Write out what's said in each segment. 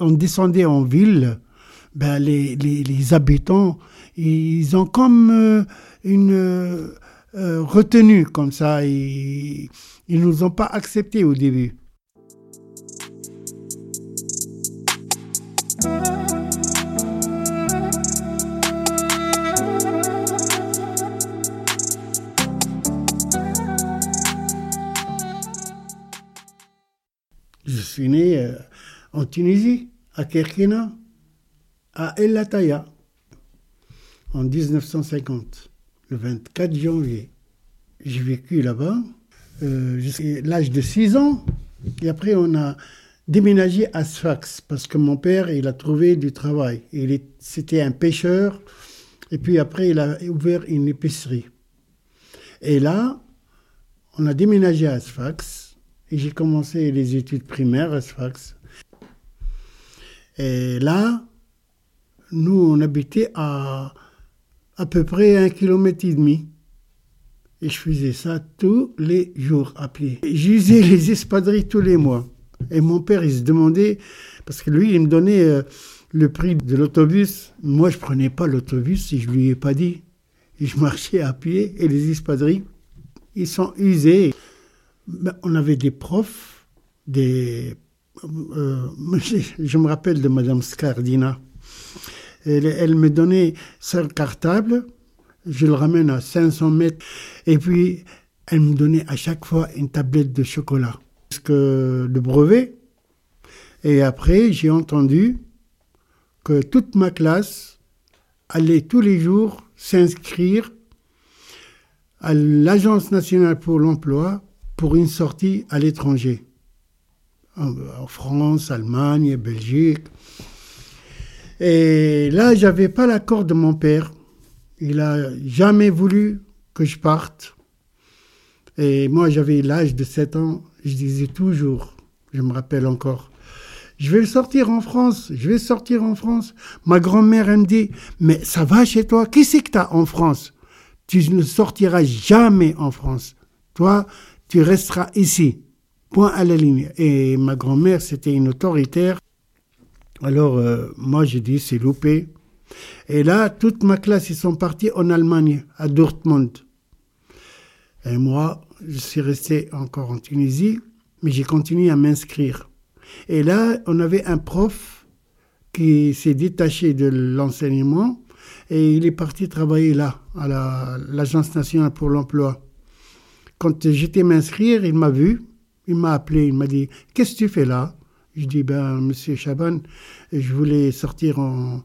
on descendait en ville, ben les, les, habitants, ils ont comme euh, une euh, retenue comme ça. Ils, ils nous ont pas acceptés au début. Je suis né en Tunisie, à Kerkina, à El Lataya, en 1950, le 24 janvier. J'ai vécu là-bas euh, jusqu'à l'âge de 6 ans. Et après, on a déménagé à Sfax parce que mon père, il a trouvé du travail. Il c'était un pêcheur. Et puis après, il a ouvert une épicerie. Et là, on a déménagé à Sfax. Et j'ai commencé les études primaires à Sfax. Et là, nous, on habitait à à peu près un kilomètre et demi. Et je faisais ça tous les jours à pied. J'usais les espadrilles tous les mois. Et mon père, il se demandait, parce que lui, il me donnait euh, le prix de l'autobus. Moi, je prenais pas l'autobus si je lui ai pas dit. Et je marchais à pied et les espadrilles, ils sont usés. Ben, on avait des profs, des... Euh, je me rappelle de Madame Scardina. Elle, elle me donnait son cartable je le ramène à 500 mètres. Et puis, elle me donnait à chaque fois une tablette de chocolat. Parce que le brevet. Et après, j'ai entendu que toute ma classe allait tous les jours s'inscrire à l'Agence nationale pour l'emploi pour une sortie à l'étranger. En France, Allemagne, Belgique. Et là, j'avais pas l'accord de mon père. Il a jamais voulu que je parte. Et moi, j'avais l'âge de 7 ans. Je disais toujours, je me rappelle encore, je vais sortir en France, je vais sortir en France. Ma grand-mère, elle me dit, mais ça va chez toi? Qui c'est que tu as en France? Tu ne sortiras jamais en France. Toi, tu resteras ici. Point à la ligne. Et ma grand-mère, c'était une autoritaire. Alors, euh, moi, j'ai dit, c'est loupé. Et là, toute ma classe, ils sont partis en Allemagne, à Dortmund. Et moi, je suis resté encore en Tunisie, mais j'ai continué à m'inscrire. Et là, on avait un prof qui s'est détaché de l'enseignement et il est parti travailler là, à l'Agence nationale pour l'emploi. Quand j'étais m'inscrire, il m'a vu, il m'a appelé, il m'a dit Qu'est-ce que tu fais là? Je dis Ben, monsieur Chaban, je voulais sortir en,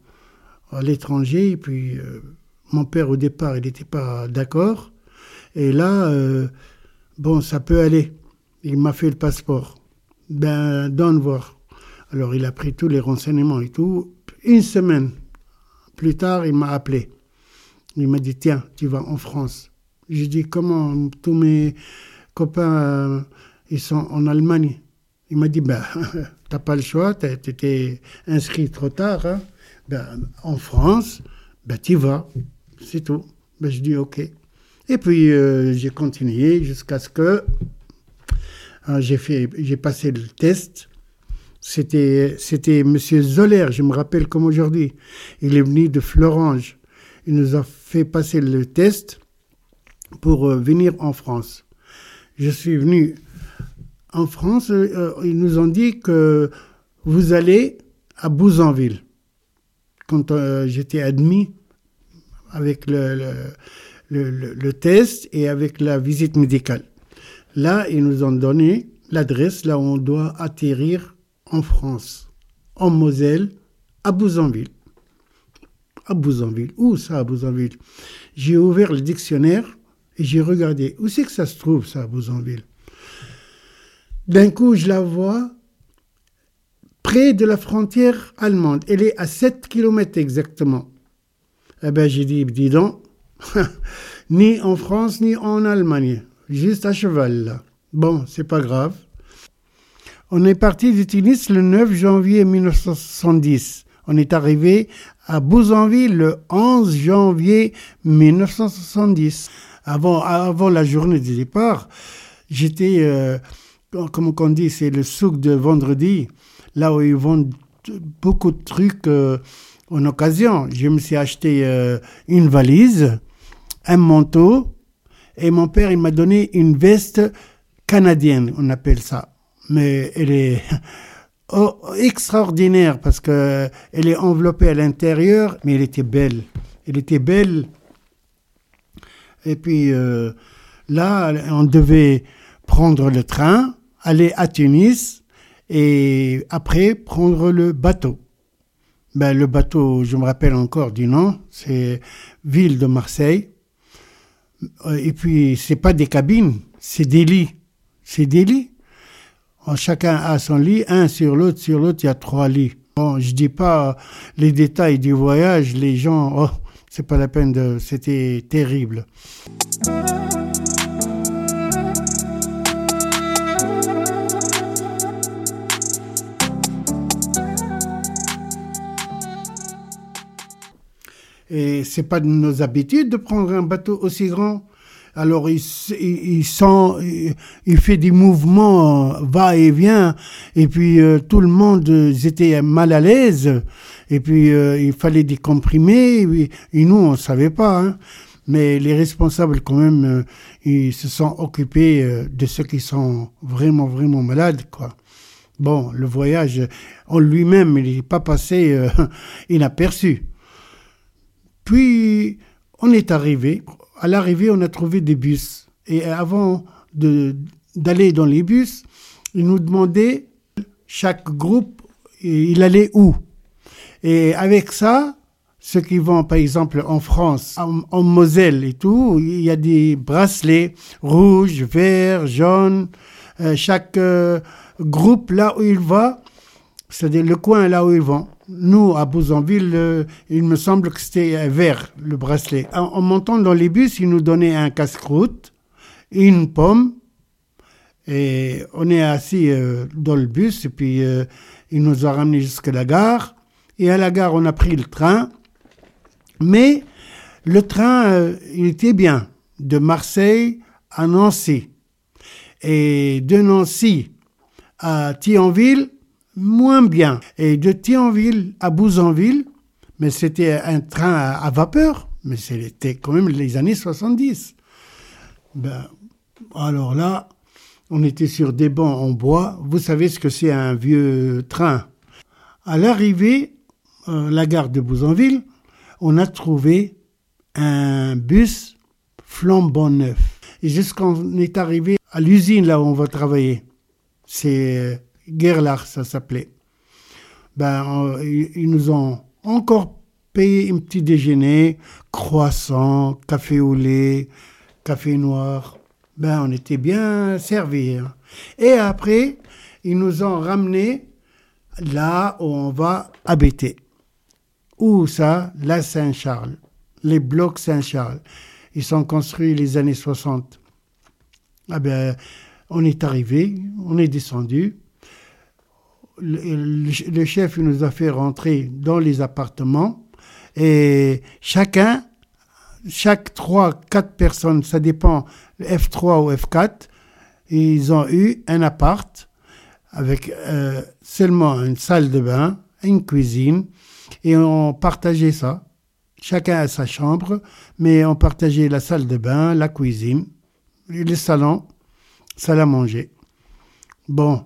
à l'étranger. Puis, euh, mon père, au départ, il n'était pas d'accord. Et là, euh, bon, ça peut aller. Il m'a fait le passeport. Ben, donne voir. Alors, il a pris tous les renseignements et tout. Une semaine plus tard, il m'a appelé. Il m'a dit, tiens, tu vas en France. J'ai dit, comment tous mes copains, ils sont en Allemagne. Il m'a dit, ben, t'as pas le choix, tu étais inscrit trop tard. Hein. Ben, en France, ben, tu vas, c'est tout. Ben, je dis OK. Et puis euh, j'ai continué jusqu'à ce que j'ai fait, j'ai passé le test. C'était, c'était Monsieur Zoller, je me rappelle comme aujourd'hui. Il est venu de Florange. Il nous a fait passer le test pour euh, venir en France. Je suis venu en France. Euh, ils nous ont dit que vous allez à Bouzonville quand euh, j'étais admis avec le, le, le, test et avec la visite médicale. Là, ils nous ont donné l'adresse là où on doit atterrir en France, en Moselle, à Bouzonville. À Bouzonville. Où ça, à Bouzonville J'ai ouvert le dictionnaire et j'ai regardé. Où c'est que ça se trouve, ça, à Bouzonville D'un coup, je la vois près de la frontière allemande. Elle est à 7 km exactement. Eh bien, j'ai dit, dis donc, ni en France, ni en Allemagne. Juste à cheval. Bon, c'est pas grave. On est parti de Tunis le 9 janvier 1970. On est arrivé à Bouzonville le 11 janvier 1970. Avant, avant la journée du départ, j'étais, euh, comme on dit, c'est le souk de vendredi là où ils vendent beaucoup de trucs en occasion. Je me suis acheté une valise, un manteau, et mon père, il m'a donné une veste canadienne, on appelle ça. Mais elle est oh, extraordinaire parce que elle est enveloppée à l'intérieur, mais elle était belle. Elle était belle. Et puis euh, là, on devait prendre le train, aller à Tunis et après prendre le bateau. Ben, le bateau, je me rappelle encore du nom, c'est Ville de Marseille. Et puis, c'est pas des cabines, c'est des lits. C'est des lits. Chacun a son lit, un sur l'autre, sur l'autre, il y a trois lits. Bon, je dis pas les détails du voyage, les gens, oh, c'est pas la peine de, c'était terrible. Et c'est pas de nos habitudes de prendre un bateau aussi grand. Alors il, il, fait des mouvements va et vient, et puis euh, tout le monde euh, était mal à l'aise, et puis euh, il fallait des comprimés, et, nous on savait pas. Hein. Mais les responsables quand même, ils se sont occupés de ceux qui sont vraiment vraiment malades, quoi. Bon, le voyage en lui-même, il n'est pas passé inaperçu. Puis, on est arrivé. À l'arrivée, on a trouvé des bus. Et avant d'aller dans les bus, ils nous demandaient, chaque groupe, il allait où. Et avec ça, ceux qui vont, par exemple, en France, en, Moselle et tout, il y a des bracelets rouges, verts, jaunes. Euh, chaque euh, groupe, là où il va, c'est-à-dire le coin là où ils vont. Nous, à Bouzonville, euh, il me semble que c'était vert, le bracelet. En, montant dans les bus, ils nous donnaient un casse-croûte, une pomme, et on est assis euh, dans le bus, et puis euh, il nous a ramenés jusqu'à la gare. Et à la gare, on a pris le train. Mais le train, il était bien, de Marseille à Nancy. Et de Nancy à Thionville, moins bien. Et de Thionville à Bouzonville, mais c'était un train à, vapeur, mais c'était quand même les années 70. Ben, alors là, on était sur des bancs en bois. Vous savez ce que c'est un vieux train? À l'arrivée, euh, la gare de Bouzonville, on a trouvé un bus flambant neuf. Et jusqu'on est arrivé à l'usine là où on va travailler. C'est Gerlach, ça s'appelait. Ben, ils nous ont encore payé un petit déjeuner, croissant, café au lait, café noir. Ben, on était bien servis. Hein. Et après, ils nous ont ramené là où on va habiter. Où ça? La Saint-Charles. Les blocs Saint-Charles. Ils sont construits les années 60. Ah ben, on est arrivé, on est descendu le, chef nous a fait rentrer dans les appartements et chacun, chaque trois, quatre personnes, ça dépend, F3 ou F4, ils ont eu un appart avec euh, seulement une salle de bain, une cuisine, et on partageait ça. Chacun a sa chambre, mais on partageait la salle de bain, la cuisine, le salon, salle à manger. Bon,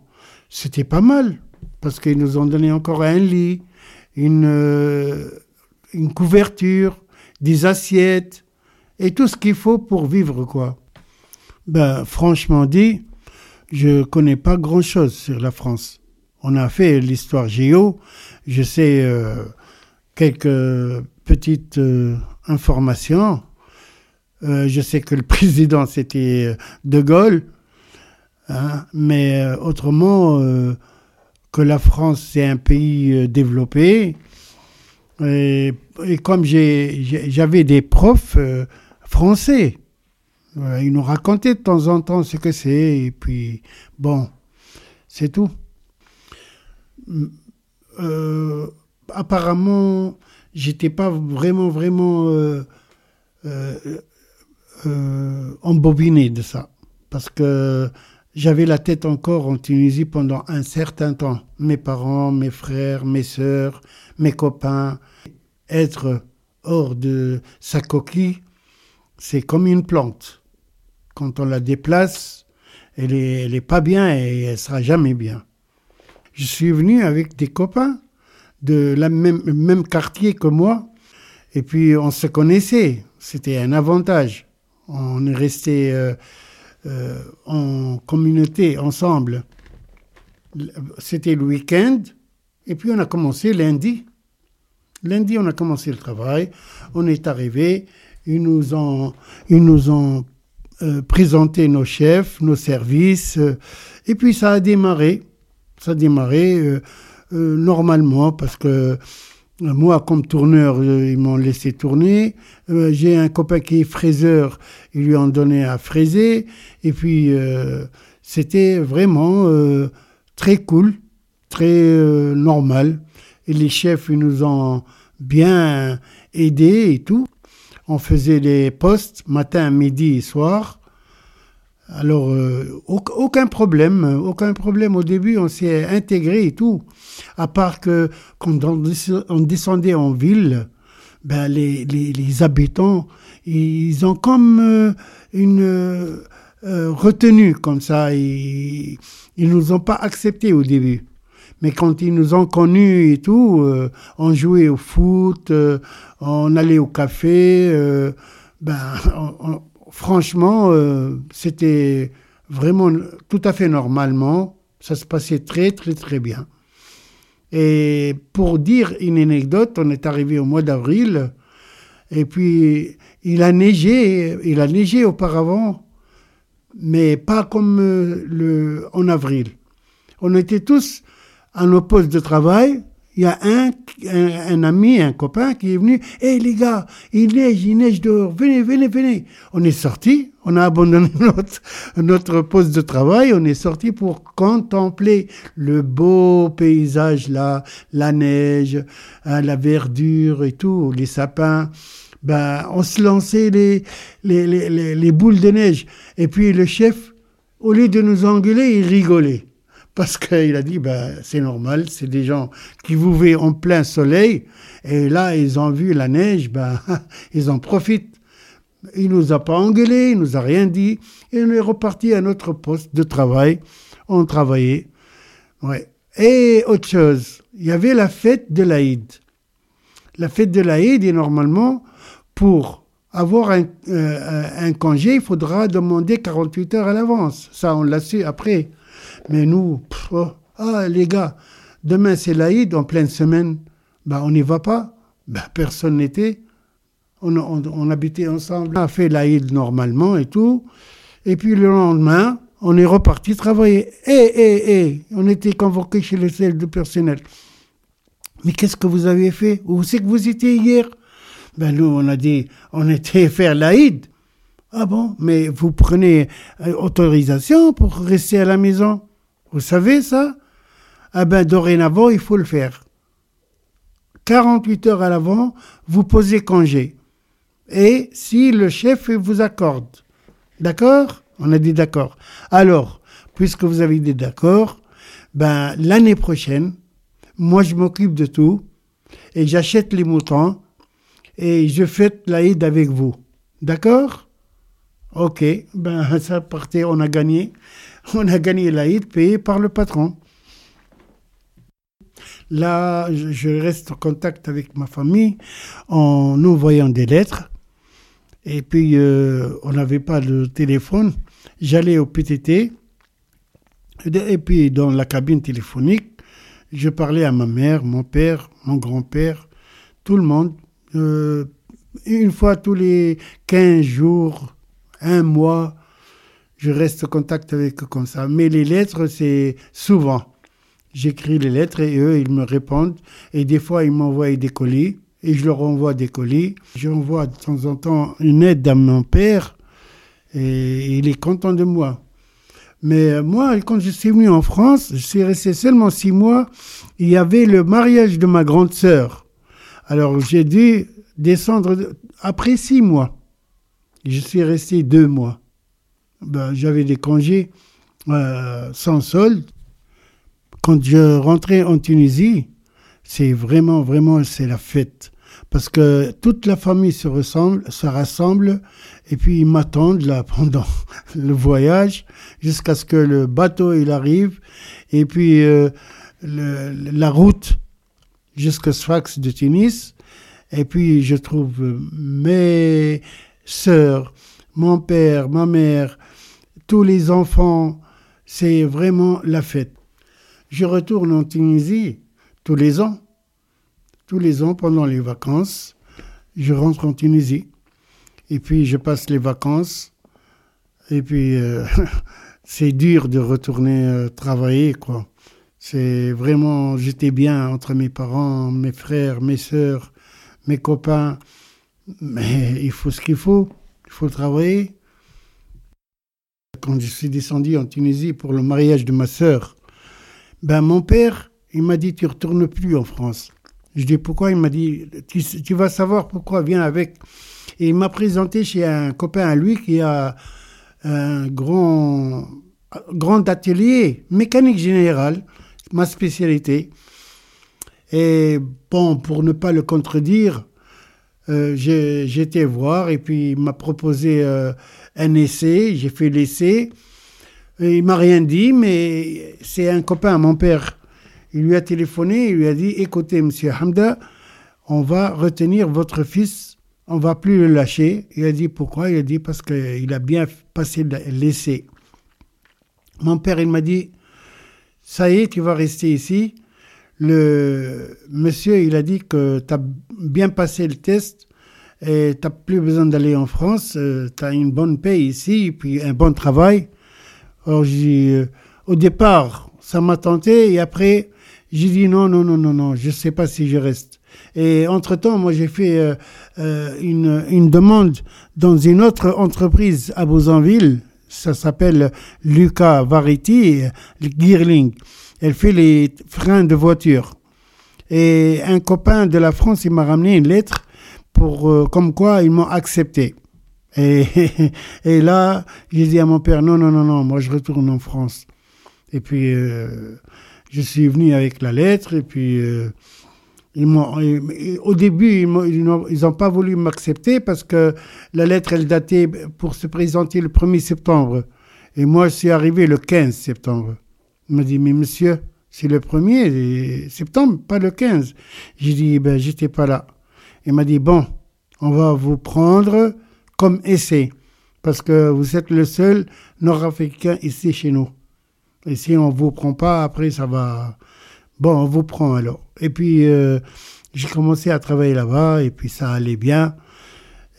c'était pas mal parce qu'ils nous ont donné encore un lit, une, euh, une couverture, des assiettes et tout ce qu'il faut pour vivre, quoi. Ben, franchement dit, je connais pas grand chose sur la France. On a fait l'histoire géo, je sais euh, quelques petites euh, informations. je sais que le président c'était De Gaulle, hein, mais autrement, que la France, c'est un pays euh, développé. Et, comme j'avais des profs euh, français, ils nous racontaient de temps en temps ce que c'est, et puis, bon, c'est tout. Euh, apparemment, j'étais pas vraiment, vraiment euh, euh, embobiné de ça. Parce que j'avais la tête encore en Tunisie pendant un certain temps. Mes parents, mes frères, mes sœurs, mes copains. Être hors de sa coquille, c'est comme une plante. Quand on la déplace, elle est, elle est pas bien et elle sera jamais bien. Je suis venu avec des copains de la même, même quartier que moi, et puis on se connaissait. C'était un avantage. On est resté euh, euh, en communauté ensemble. C'était le week-end, et puis on a commencé lundi. Lundi, on a commencé le travail. On est arrivé. Ils nous ont, ils nous ont euh, présenté nos chefs, nos services. et puis ça a démarré. Ça a démarré normalement parce que moi, comme tourneur, ils m'ont laissé tourner. Euh, j'ai un copain qui est fraiseur, ils lui ont donné à fraiser. Et puis, euh, c'était vraiment euh, très cool, très normal. Et les chefs, ils nous ont bien aidés et tout. On faisait les postes matin, midi et soir. Alors, euh, aucun problème, aucun problème au début, on s'est intégré et tout. À part que quand on descendait en ville, ben les, les, habitants, ils ont comme euh, une euh, retenue comme ça. Ils, ils nous ont pas acceptés au début. Mais quand ils nous ont connus et tout, on jouait au foot, on allait au café, ben, on, franchement, euh, c'était vraiment tout à fait normalement. Ça se passait très, très, très bien. Et pour dire une anecdote, on est arrivé au mois d'avril, et puis il a neigé, il a neigé auparavant, mais pas comme euh, en avril. On était tous à nos postes de travail, il y a un, ami, un copain qui est venu. Hé les gars, il neige, il neige dehors. Venez, venez, venez. On est sorti, on a abandonné notre, notre poste de travail, on est sorti pour contempler le beau paysage là, la neige, hein, la verdure et tout, les sapins. Ben, on se lançait les, les, les, les boules de neige. Et puis le chef, au lieu de nous engueuler, il rigolait parce qu'il a dit, ben, c'est normal, c'est des gens qui vivaient en plein soleil, et là, ils ont vu la neige, ben, ils en profitent. Il nous a pas engueulé, il nous a rien dit, et on est reparti à notre poste de travail. On travaillait. Ouais. Et autre chose, il y avait la fête de l'Aïd. La fête de l'Aïd est normalement pour avoir un, euh, un, congé, il faudra demander 48 heures à l'avance. Ça, on l'a su après. Mais nous, oh, ah, les gars, demain c'est l'Aïd en pleine semaine. Ben, on n'y va pas. Ben, personne n'était. On, habitait ensemble. On a fait l'Aïd normalement et tout. Et puis le lendemain, on est reparti travailler. Eh, eh, eh, on était convoqué chez le ciel de personnel. Mais qu'est-ce que vous avez fait? Où c'est que vous étiez hier? Ben nous, on a dit, on était faire l'Aïd. Ah bon, mais vous prenez euh, autorisation pour rester à la maison? Vous savez ça? Ah ben dorénavant, il faut le faire. 48 heures à l'avant, vous posez congé. Et si le chef vous accorde. D'accord? On a dit d'accord. Alors, puisque vous avez dit d'accord, ben l'année prochaine, moi je m'occupe de tout et j'achète les moutons et je fête l'Aïd avec vous. D'accord? Ok, ben ça partait, on a gagné. On a gagné l'Aïd payé par le patron. Là, je reste en contact avec ma famille en envoyant des lettres. Et puis, euh, on n'avait pas de téléphone. J'allais au PTT. Et puis, dans la cabine téléphonique, je parlais à ma mère, mon père, mon grand-père, tout le monde. Euh, une fois tous les 15 jours, un mois, je reste en contact avec eux comme ça. Mais les lettres, c'est souvent. J'écris les lettres et eux, ils me répondent. Et des fois, ils m'envoient des colis et je leur envoie des colis. J'envoie de temps en temps une aide à mon père et il est content de moi. Mais moi, quand je suis venu en France, je suis resté seulement six mois. Il y avait le mariage de ma grande sœur. Alors j'ai dû descendre après six mois. Je suis resté deux mois. Ben, J'avais des congés euh, sans solde. Quand je rentrais en Tunisie, c'est vraiment, vraiment, c'est la fête. Parce que toute la famille se, ressemble, se rassemble et puis ils m'attendent là pendant le voyage jusqu'à ce que le bateau il arrive et puis euh, la route jusqu'à Sfax de Tunis. Et puis je trouve mes sœurs, mon père, ma mère, tous les enfants, c'est vraiment la fête. Je retourne en Tunisie tous les ans. Tous les ans, pendant les vacances, je rentre en Tunisie. Et puis, je passe les vacances. Et puis, euh, c'est dur de retourner euh, travailler, quoi. C'est vraiment, j'étais bien entre mes parents, mes frères, mes sœurs, mes copains. Mais il faut ce qu'il faut. Il faut travailler. Quand je suis descendu en Tunisie pour le mariage de ma sœur, ben mon père, il m'a dit tu retournes plus en France. Je dis pourquoi? Il m'a dit tu, vas savoir pourquoi, viens avec. Et il m'a présenté chez un copain à lui qui a un grand, grand atelier mécanique générale, ma spécialité. Et bon, pour ne pas le contredire, euh, j'ai été voir et puis il m'a proposé euh, un essai. J'ai fait l'essai. Il m'a rien dit, mais c'est un copain, mon père. Il lui a téléphoné, il lui a dit Écoutez, monsieur Hamda, on va retenir votre fils, on va plus le lâcher. Il a dit Pourquoi? Il a dit Parce qu'il a bien passé l'essai. Mon père, il m'a dit Ça y est, tu vas rester ici. Le monsieur, il a dit que tu as bien passé le test et tu n'as plus besoin d'aller en France. Euh, tu as une bonne paix ici, puis un bon travail. Alors, euh, au départ, ça m'a tenté et après, j'ai dit non, non, non, non, non, je ne sais pas si je reste. Et entre-temps, moi, j'ai fait euh, euh, une, une, demande dans une autre entreprise à Bousanville. Ça s'appelle Lucas Varity, Gearling. Elle fait les freins de voiture. Et un copain de la France, il m'a ramené une lettre pour, comme quoi ils m'ont accepté. Et, là, j'ai dit à mon père, non, non, non, non, moi je retourne en France. Et puis, euh, je suis venu avec la lettre, et puis, euh, au début, ils n'ont pas voulu m'accepter parce que la lettre, elle datait pour se présenter le 1er septembre. Et moi, je suis arrivé le 15 septembre. M'a dit, mais monsieur, c'est le 1er septembre, pas le 15. J'ai dit, ben, j'étais pas là. Il m'a dit, bon, on va vous prendre comme essai, parce que vous êtes le seul nord-africain ici chez nous. Et si on vous prend pas, après, ça va... Bon, on vous prend alors. Et puis, euh, j'ai commencé à travailler là-bas, et puis ça allait bien.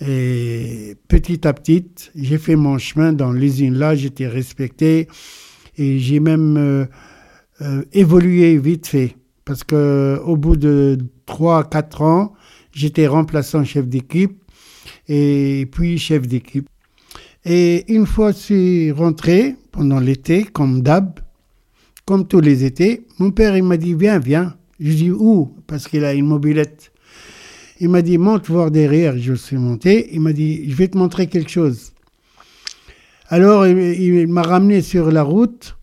Et petit à petit, j'ai fait mon chemin dans l'usine là, j'étais respecté, et j'ai même euh, euh, évolué vite fait. Parce que au bout de 3-4 ans, j'étais remplaçant chef d'équipe et puis chef d'équipe. Et une fois je suis rentré, pendant l'été, comme d'hab, comme tous les étés, mon père il m'a dit Viens, viens. Je dis Où? Parce qu'il a une mobilette. Il m'a dit Monte voir derrière. Je suis monté. Il m'a dit Je vais te montrer quelque chose. Alors il, m'a ramené sur la route,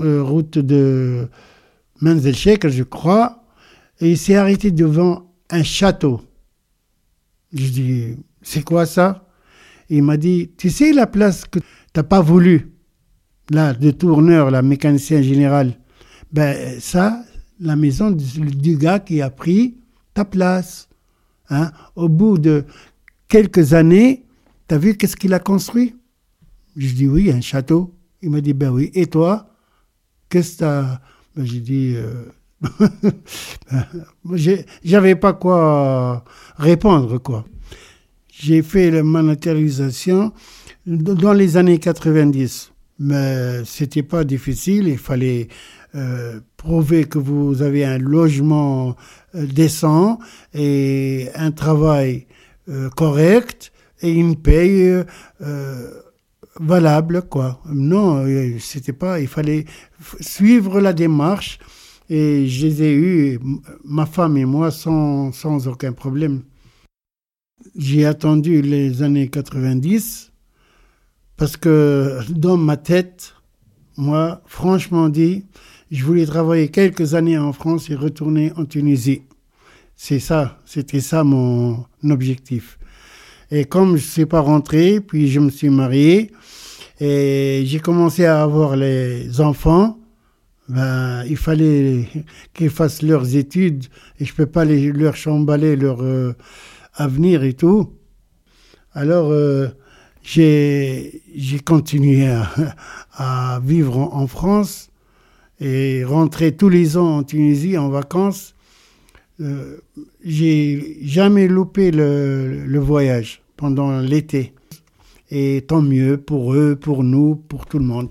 euh, route de Menzelchek, je crois, et il s'est arrêté devant un château. Je dis c'est quoi ça? Il m'a dit, tu sais la place que tu n'as pas voulu, là, de tourneur, la mécanicien général, ben ça, la maison du, gars qui a pris ta place. Hein? Au bout de quelques années, tu as vu qu'est-ce qu'il a construit? Je dis oui, un château. Il m'a dit, ben oui. Et toi Qu'est-ce que tu as ben, J'ai dit, euh... j'avais pas quoi répondre, quoi. J'ai fait la matérialisation dans les années 90, mais c'était pas difficile. Il fallait euh, prouver que vous avez un logement euh, décent et un travail correct et une paye valable, quoi. Non, c'était pas. Il fallait suivre la démarche et je les ai eus, ma femme et moi, sans, sans aucun problème. J'ai attendu les années 90 parce que dans ma tête, moi, franchement dit, je voulais travailler quelques années en France et retourner en Tunisie. C'est ça, c'était ça mon objectif. Et comme je ne suis pas rentré, puis je me suis marié, et j'ai commencé à avoir les enfants, ben, il fallait qu'ils fassent leurs études et je peux pas les, leur chamballer leur euh, avenir et tout. Alors, euh, j'ai continué à, vivre en, France et rentrer tous les ans en Tunisie en vacances. Euh, j'ai jamais loupé le voyage pendant l'été. Et tant mieux pour eux, pour nous, pour tout le monde.